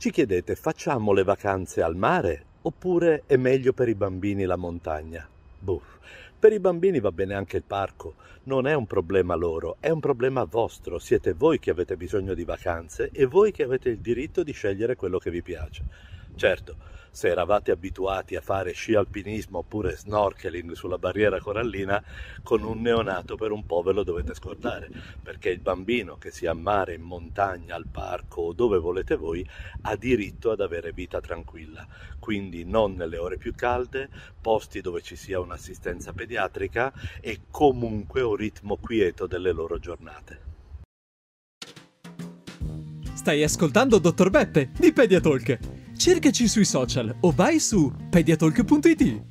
Ci chiedete facciamo le vacanze al mare oppure è meglio per i bambini la montagna? Buh, per i bambini va bene anche il parco, non è un problema loro, è un problema vostro, siete voi che avete bisogno di vacanze e voi che avete il diritto di scegliere quello che vi piace. Certo, se eravate abituati a fare sci alpinismo oppure snorkeling sulla barriera corallina, con un neonato per un po' ve lo dovete scordare, perché il bambino che sia a mare, in montagna, al parco o dove volete voi, ha diritto ad avere vita tranquilla, quindi non nelle ore più calde, posti dove ci sia un'assistenza pediatrica e comunque un ritmo quieto delle loro giornate. Stai ascoltando Dottor Beppe di Pediatalk. Cercaci sui social o vai su pediatalk.it.